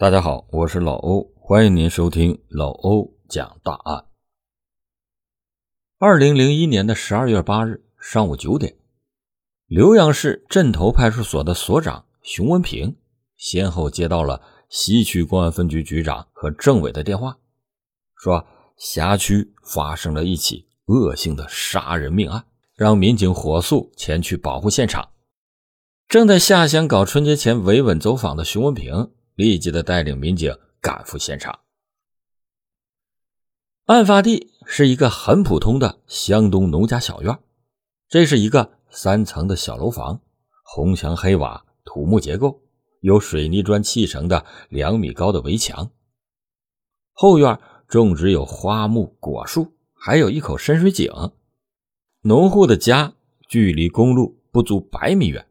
大家好，我是老欧，欢迎您收听老欧讲大案。二零零一年的十二月八日上午九点，浏阳市镇头派出所的所长熊文平先后接到了西区公安分局局长和政委的电话，说辖区发生了一起恶性的杀人命案，让民警火速前去保护现场。正在下乡搞春节前维稳走访的熊文平。立即的带领民警赶赴现场。案发地是一个很普通的湘东农家小院，这是一个三层的小楼房，红墙黑瓦，土木结构，有水泥砖砌成的两米高的围墙。后院种植有花木果树，还有一口深水井。农户的家距离公路不足百米远。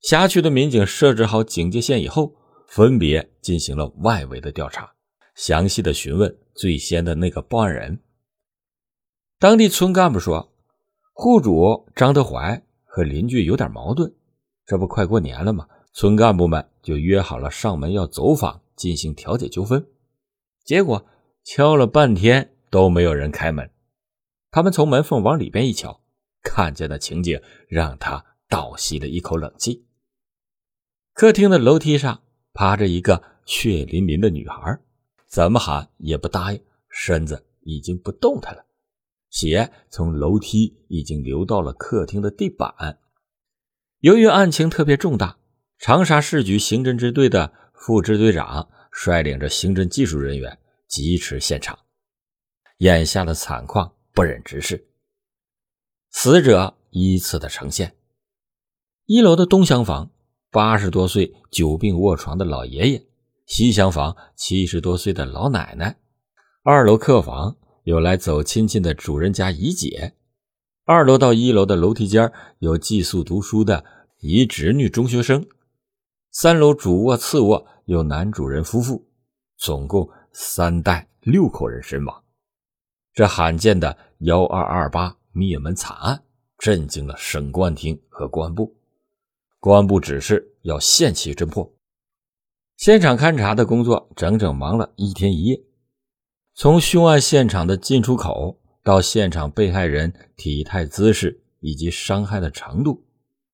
辖区的民警设置好警戒线以后。分别进行了外围的调查，详细的询问最先的那个报案人。当地村干部说，户主张德怀和邻居有点矛盾，这不快过年了吗？村干部们就约好了上门要走访，进行调解纠纷。结果敲了半天都没有人开门，他们从门缝往里边一瞧，看见的情景让他倒吸了一口冷气。客厅的楼梯上。趴着一个血淋淋的女孩，怎么喊也不答应，身子已经不动弹了，血从楼梯已经流到了客厅的地板。由于案情特别重大，长沙市局刑侦支队的副支队长率领着刑侦技术人员疾驰现场。眼下的惨况不忍直视，死者依次的呈现：一楼的东厢房。八十多岁久病卧床的老爷爷，西厢房七十多岁的老奶奶，二楼客房有来走亲戚的主人家姨姐，二楼到一楼的楼梯间有寄宿读书的姨侄女中学生，三楼主卧次卧有男主人夫妇，总共三代六口人身亡。这罕见的幺二二八灭门惨案震惊了省公安厅和公安部。公安部指示要限期侦破，现场勘查的工作整整忙了一天一夜。从凶案现场的进出口到现场被害人体态姿势以及伤害的程度，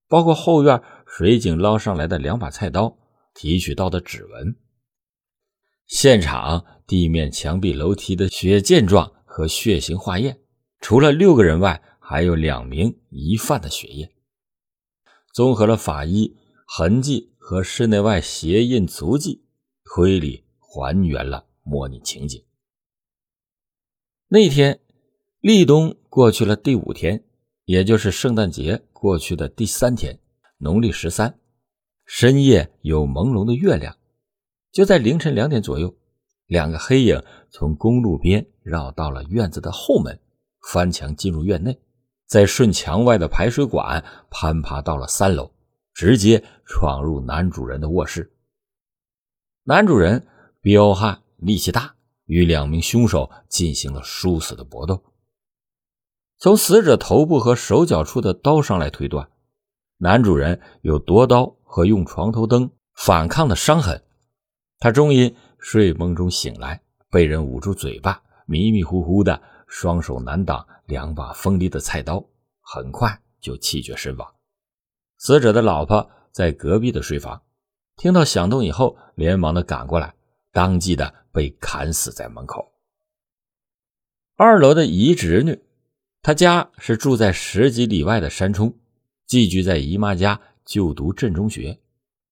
包括后院水井捞上来的两把菜刀、提取到的指纹，现场地面、墙壁、楼梯的血溅状和血型化验，除了六个人外，还有两名疑犯的血液。综合了法医痕迹和室内外鞋印足迹，推理还原了模拟情景。那天立冬过去了第五天，也就是圣诞节过去的第三天，农历十三，深夜有朦胧的月亮。就在凌晨两点左右，两个黑影从公路边绕到了院子的后门，翻墙进入院内。再顺墙外的排水管攀爬到了三楼，直接闯入男主人的卧室。男主人彪悍力气大，与两名凶手进行了殊死的搏斗。从死者头部和手脚处的刀伤来推断，男主人有夺刀和用床头灯反抗的伤痕。他终因睡梦中醒来，被人捂住嘴巴，迷迷糊糊的。双手难挡两把锋利的菜刀，很快就气绝身亡。死者的老婆在隔壁的睡房，听到响动以后，连忙的赶过来，当即的被砍死在门口。二楼的姨侄女，她家是住在十几里外的山冲，寄居在姨妈家就读镇中学，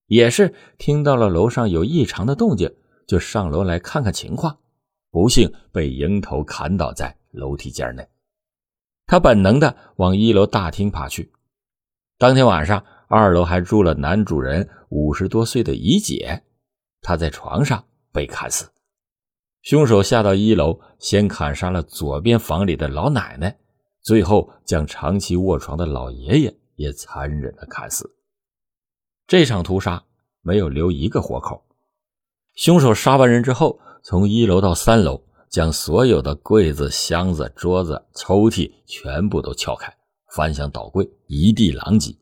也是听到了楼上有异常的动静，就上楼来看看情况，不幸被迎头砍倒在。楼梯间内，他本能的往一楼大厅爬去。当天晚上，二楼还住了男主人五十多岁的姨姐，她在床上被砍死。凶手下到一楼，先砍杀了左边房里的老奶奶，最后将长期卧床的老爷爷也残忍的砍死。这场屠杀没有留一个活口。凶手杀完人之后，从一楼到三楼。将所有的柜子、箱子、桌子、抽屉全部都撬开，翻箱倒柜，一地狼藉。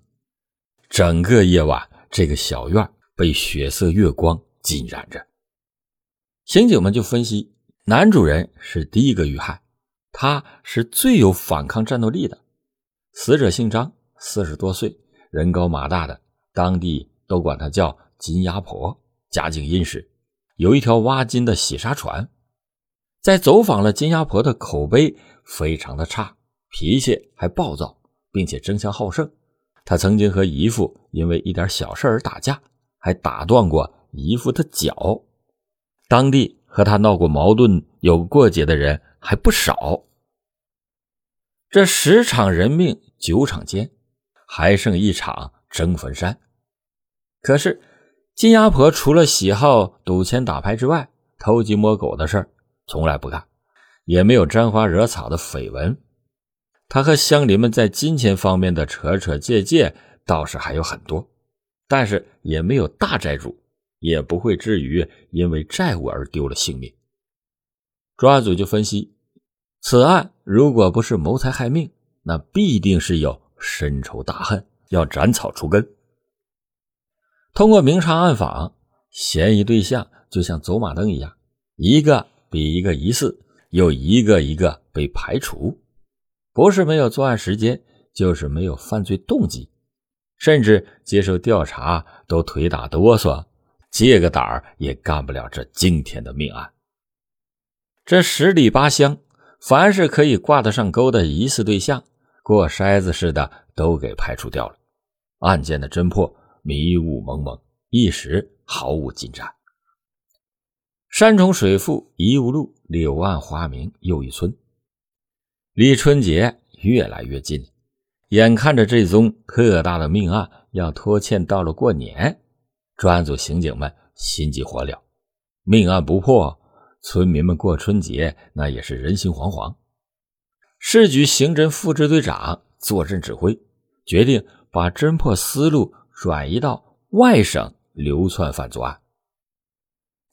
整个夜晚，这个小院被血色月光浸染着，刑警们就分析，男主人是第一个遇害，他是最有反抗战斗力的。死者姓张，四十多岁，人高马大的，当地都管他叫金鸭婆，家境殷实，有一条挖金的洗沙船。在走访了金鸭婆的口碑非常的差，脾气还暴躁，并且争强好胜。他曾经和姨父因为一点小事而打架，还打断过姨父的脚。当地和他闹过矛盾、有过节的人还不少。这十场人命，九场奸，还剩一场争坟山。可是金鸭婆除了喜好赌钱打牌之外，偷鸡摸狗的事儿。从来不干，也没有沾花惹草的绯闻。他和乡邻们在金钱方面的扯扯借借倒是还有很多，但是也没有大债主，也不会至于因为债务而丢了性命。专案组就分析，此案如果不是谋财害命，那必定是有深仇大恨，要斩草除根。通过明察暗访，嫌疑对象就像走马灯一样，一个。比一个疑似，又一个一个被排除，不是没有作案时间，就是没有犯罪动机，甚至接受调查都腿打哆嗦，借个胆儿也干不了这惊天的命案。这十里八乡，凡是可以挂得上钩的疑似对象，过筛子似的都给排除掉了，案件的侦破迷雾蒙蒙，一时毫无进展。山重水复疑无路，柳暗花明又一村。离春节越来越近，眼看着这宗特大的命案要拖欠到了过年，专案组刑警们心急火燎。命案不破，村民们过春节那也是人心惶惶。市局刑侦副支队长坐镇指挥，决定把侦破思路转移到外省流窜犯作案。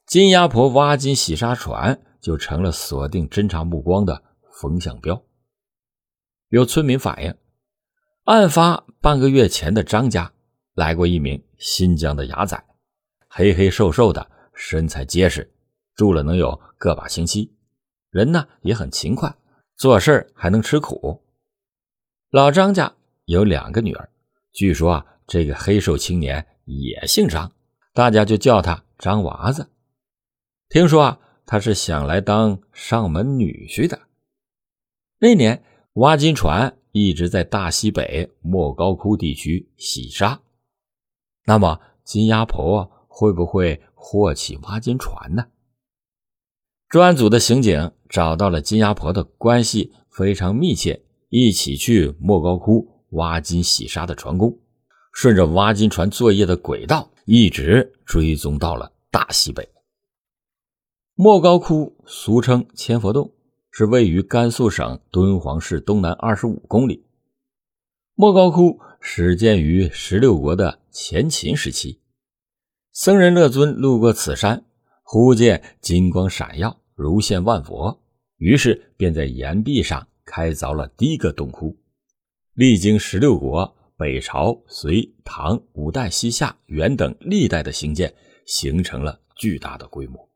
金鸭婆挖金洗沙船就成了锁定侦查目光的风向标。有村民反映，案发半个月前的张家来过一名新疆的伢仔，黑黑瘦瘦的，身材结实，住了能有个把星期，人呢也很勤快，做事还能吃苦。老张家有两个女儿，据说啊，这个黑瘦青年也姓张，大家就叫他张娃子。听说啊，他是想来当上门女婿的。那年挖金船一直在大西北莫高窟地区洗沙，那么金鸭婆会不会获起挖金船呢？专案组的刑警找到了金鸭婆的关系非常密切，一起去莫高窟挖金洗沙的船工，顺着挖金船作业的轨道一直追踪到了大西北。莫高窟俗称千佛洞，是位于甘肃省敦煌市东南二十五公里。莫高窟始建于十六国的前秦时期，僧人乐尊路过此山，忽见金光闪耀，如现万佛，于是便在岩壁上开凿了第一个洞窟。历经十六国、北朝、隋、唐、五代、西夏、元等历代的兴建，形成了巨大的规模。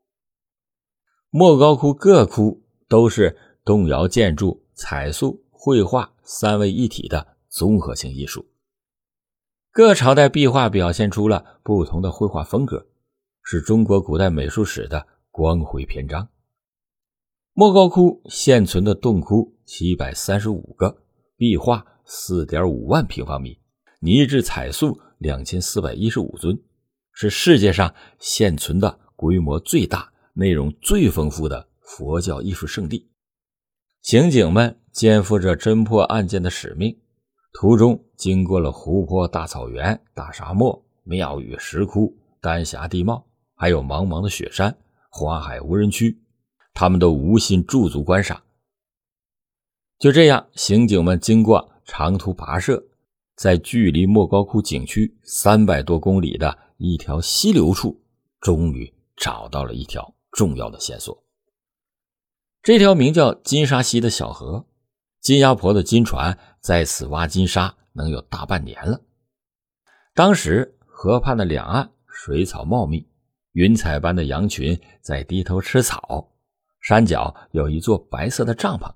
莫高窟各窟都是动摇建筑、彩塑、绘画三位一体的综合性艺术。各朝代壁画表现出了不同的绘画风格，是中国古代美术史的光辉篇章。莫高窟现存的洞窟七百三十五个，壁画四点五万平方米，泥质彩塑两千四百一十五尊，是世界上现存的规模最大。内容最丰富的佛教艺术圣地，刑警们肩负着侦破案件的使命，途中经过了湖泊、大草原、大沙漠、庙宇、石窟、丹霞地貌，还有茫茫的雪山、花海无人区，他们都无心驻足观赏。就这样，刑警们经过长途跋涉，在距离莫高窟景区三百多公里的一条溪流处，终于找到了一条。重要的线索。这条名叫金沙溪的小河，金鸭婆的金船在此挖金沙能有大半年了。当时河畔的两岸水草茂密，云彩般的羊群在低头吃草，山脚有一座白色的帐篷，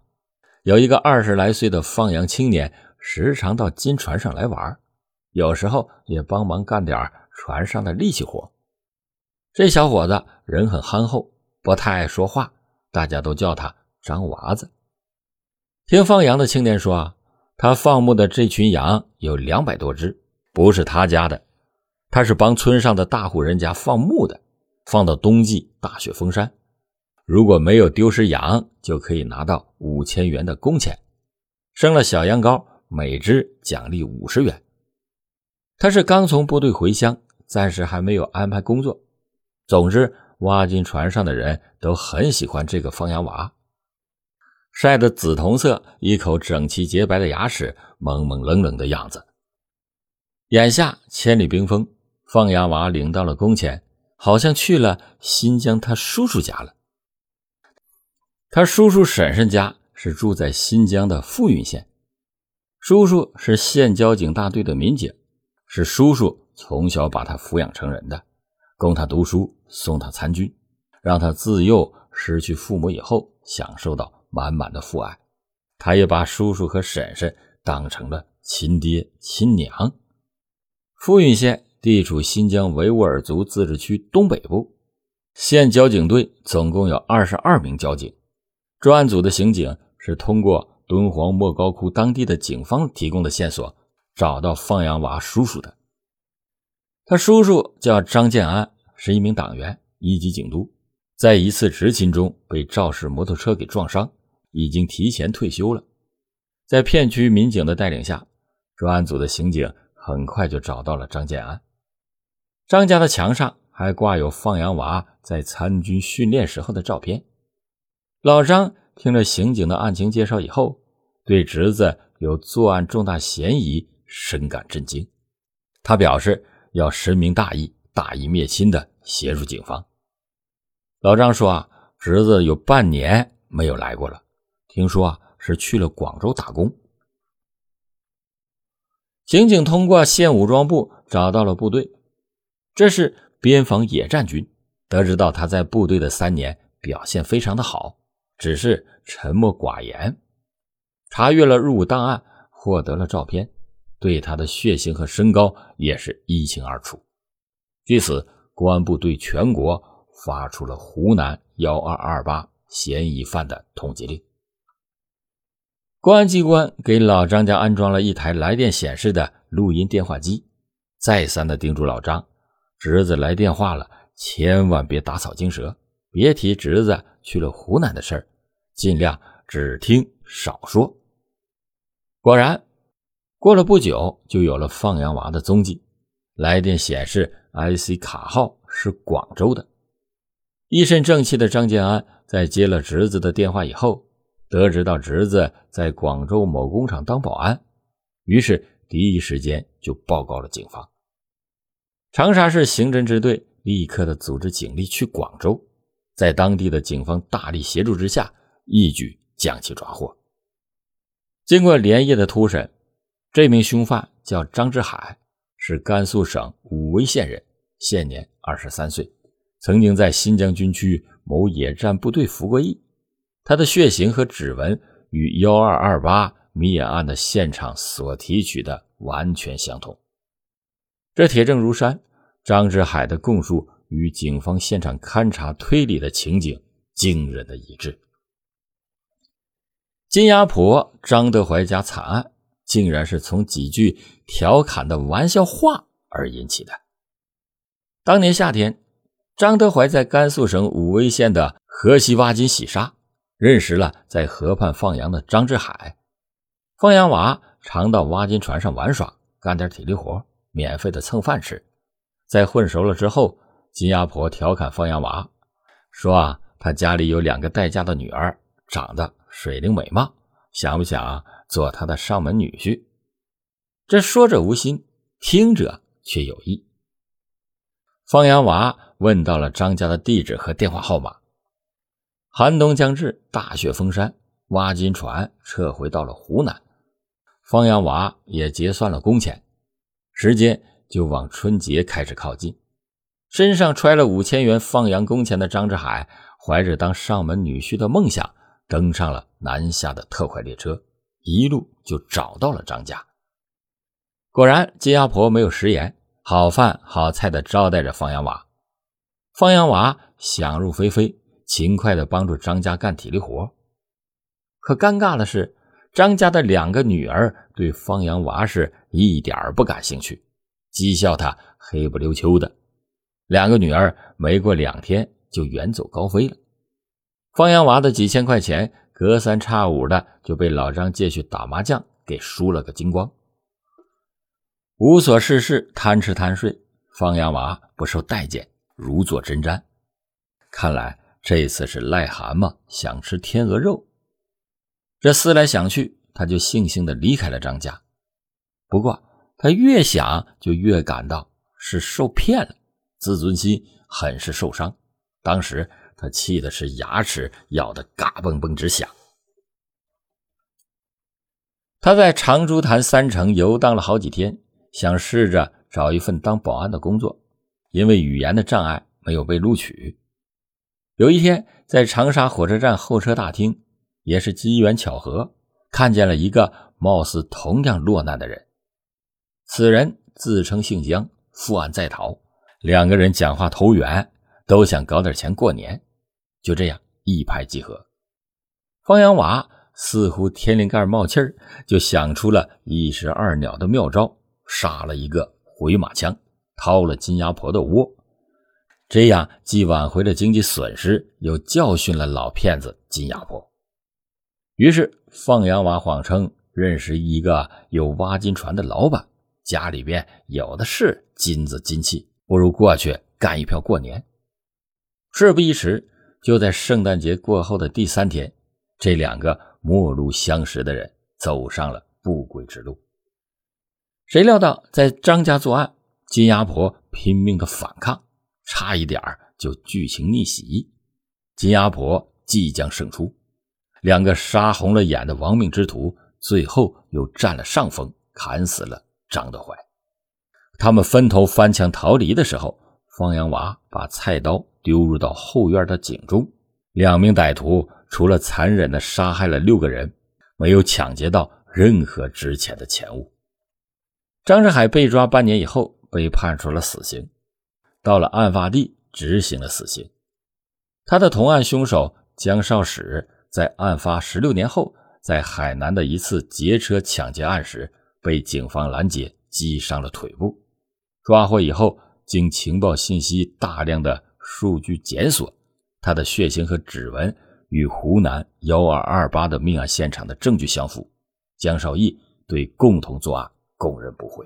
有一个二十来岁的放羊青年，时常到金船上来玩，有时候也帮忙干点船上的力气活。这小伙子人很憨厚，不太爱说话，大家都叫他张娃子。听放羊的青年说啊，他放牧的这群羊有两百多只，不是他家的，他是帮村上的大户人家放牧的，放到冬季大雪封山，如果没有丢失羊，就可以拿到五千元的工钱，生了小羊羔，每只奖励五十元。他是刚从部队回乡，暂时还没有安排工作。总之，挖金船上的人都很喜欢这个放羊娃，晒得紫铜色，一口整齐洁白的牙齿，猛猛冷冷的样子。眼下千里冰封，放羊娃领到了工钱，好像去了新疆他叔叔家了。他叔叔婶婶家是住在新疆的富蕴县，叔叔是县交警大队的民警，是叔叔从小把他抚养成人的。供他读书，送他参军，让他自幼失去父母以后，享受到满满的父爱。他也把叔叔和婶婶当成了亲爹亲娘。富蕴县地处新疆维吾尔族自治区东北部，县交警队总共有二十二名交警。专案组的刑警是通过敦煌莫高窟当地的警方提供的线索，找到放羊娃叔叔的。他叔叔叫张建安。是一名党员，一级警督，在一次执勤中被肇事摩托车给撞伤，已经提前退休了。在片区民警的带领下，专案组的刑警很快就找到了张建安。张家的墙上还挂有放羊娃在参军训练时候的照片。老张听了刑警的案情介绍以后，对侄子有作案重大嫌疑深感震惊，他表示要深明大义，大义灭亲的。协助警方。老张说：“啊，侄子有半年没有来过了，听说啊是去了广州打工。”刑警通过县武装部找到了部队，这是边防野战军。得知到他在部队的三年表现非常的好，只是沉默寡言。查阅了入伍档案，获得了照片，对他的血型和身高也是一清二楚。据此。公安部对全国发出了湖南幺二二八嫌疑犯的通缉令。公安机关给老张家安装了一台来电显示的录音电话机，再三的叮嘱老张，侄子来电话了，千万别打草惊蛇，别提侄子去了湖南的事儿，尽量只听少说。果然，过了不久，就有了放羊娃的踪迹。来电显示。IC 卡号是广州的。一身正气的张建安在接了侄子的电话以后，得知到侄子在广州某工厂当保安，于是第一时间就报告了警方。长沙市刑侦支队立刻的组织警力去广州，在当地的警方大力协助之下，一举将其抓获。经过连夜的突审，这名凶犯叫张志海。是甘肃省武威县人，现年二十三岁，曾经在新疆军区某野战部队服过役。他的血型和指纹与幺二二八谜眼案的现场所提取的完全相同，这铁证如山。张志海的供述与警方现场勘查推理的情景惊人的一致。金牙婆张德怀家惨案。竟然是从几句调侃的玩笑话而引起的。当年夏天，张德怀在甘肃省武威县的河西挖金洗沙，认识了在河畔放羊的张志海。放羊娃常到挖金船上玩耍，干点体力活，免费的蹭饭吃。在混熟了之后，金阿婆调侃放羊娃说：“啊，他家里有两个待嫁的女儿，长得水灵美貌，想不想？”做他的上门女婿，这说者无心，听者却有意。放羊娃问到了张家的地址和电话号码。寒冬将至，大雪封山，挖金船撤回到了湖南。放羊娃也结算了工钱，时间就往春节开始靠近。身上揣了五千元放羊工钱的张志海，怀着当上门女婿的梦想，登上了南下的特快列车，一路就找到了张家。果然，金阿婆没有食言，好饭好菜的招待着方洋娃。方洋娃想入非非，勤快的帮助张家干体力活。可尴尬的是，张家的两个女儿对方洋娃是一点不感兴趣，讥笑他黑不溜秋的。两个女儿没过两天就远走高飞了。方洋娃的几千块钱隔三差五的就被老张借去打麻将，给输了个精光。无所事事，贪吃贪睡，放羊娃不受待见。如坐针毡，看来这次是癞蛤蟆想吃天鹅肉。这思来想去，他就悻悻地离开了张家。不过他越想就越感到是受骗了，自尊心很是受伤。当时他气的是牙齿咬得嘎嘣嘣直响。他在长株潭三城游荡了好几天，想试着找一份当保安的工作。因为语言的障碍，没有被录取。有一天，在长沙火车站候车大厅，也是机缘巧合，看见了一个貌似同样落难的人。此人自称姓江，负案在逃。两个人讲话投缘，都想搞点钱过年。就这样一拍即合。方洋娃似乎天灵盖冒气儿，就想出了一石二鸟的妙招，杀了一个回马枪。掏了金牙婆的窝，这样既挽回了经济损失，又教训了老骗子金牙婆。于是，放羊娃谎称认识一个有挖金船的老板，家里边有的是金子金器，不如过去干一票过年。事不宜迟，就在圣诞节过后的第三天，这两个陌路相识的人走上了不归之路。谁料到，在张家作案。金牙婆拼命的反抗，差一点就剧情逆袭。金牙婆即将胜出，两个杀红了眼的亡命之徒最后又占了上风，砍死了张德怀。他们分头翻墙逃离的时候，方洋娃把菜刀丢入到后院的井中。两名歹徒除了残忍的杀害了六个人，没有抢劫到任何值钱的钱物。张志海被抓半年以后。被判处了死刑，到了案发地执行了死刑。他的同案凶手江少史在案发十六年后，在海南的一次劫车抢劫案时被警方拦截，击伤了腿部。抓获以后，经情报信息大量的数据检索，他的血型和指纹与湖南幺二二八的命案现场的证据相符。江少义对共同作案供认不讳。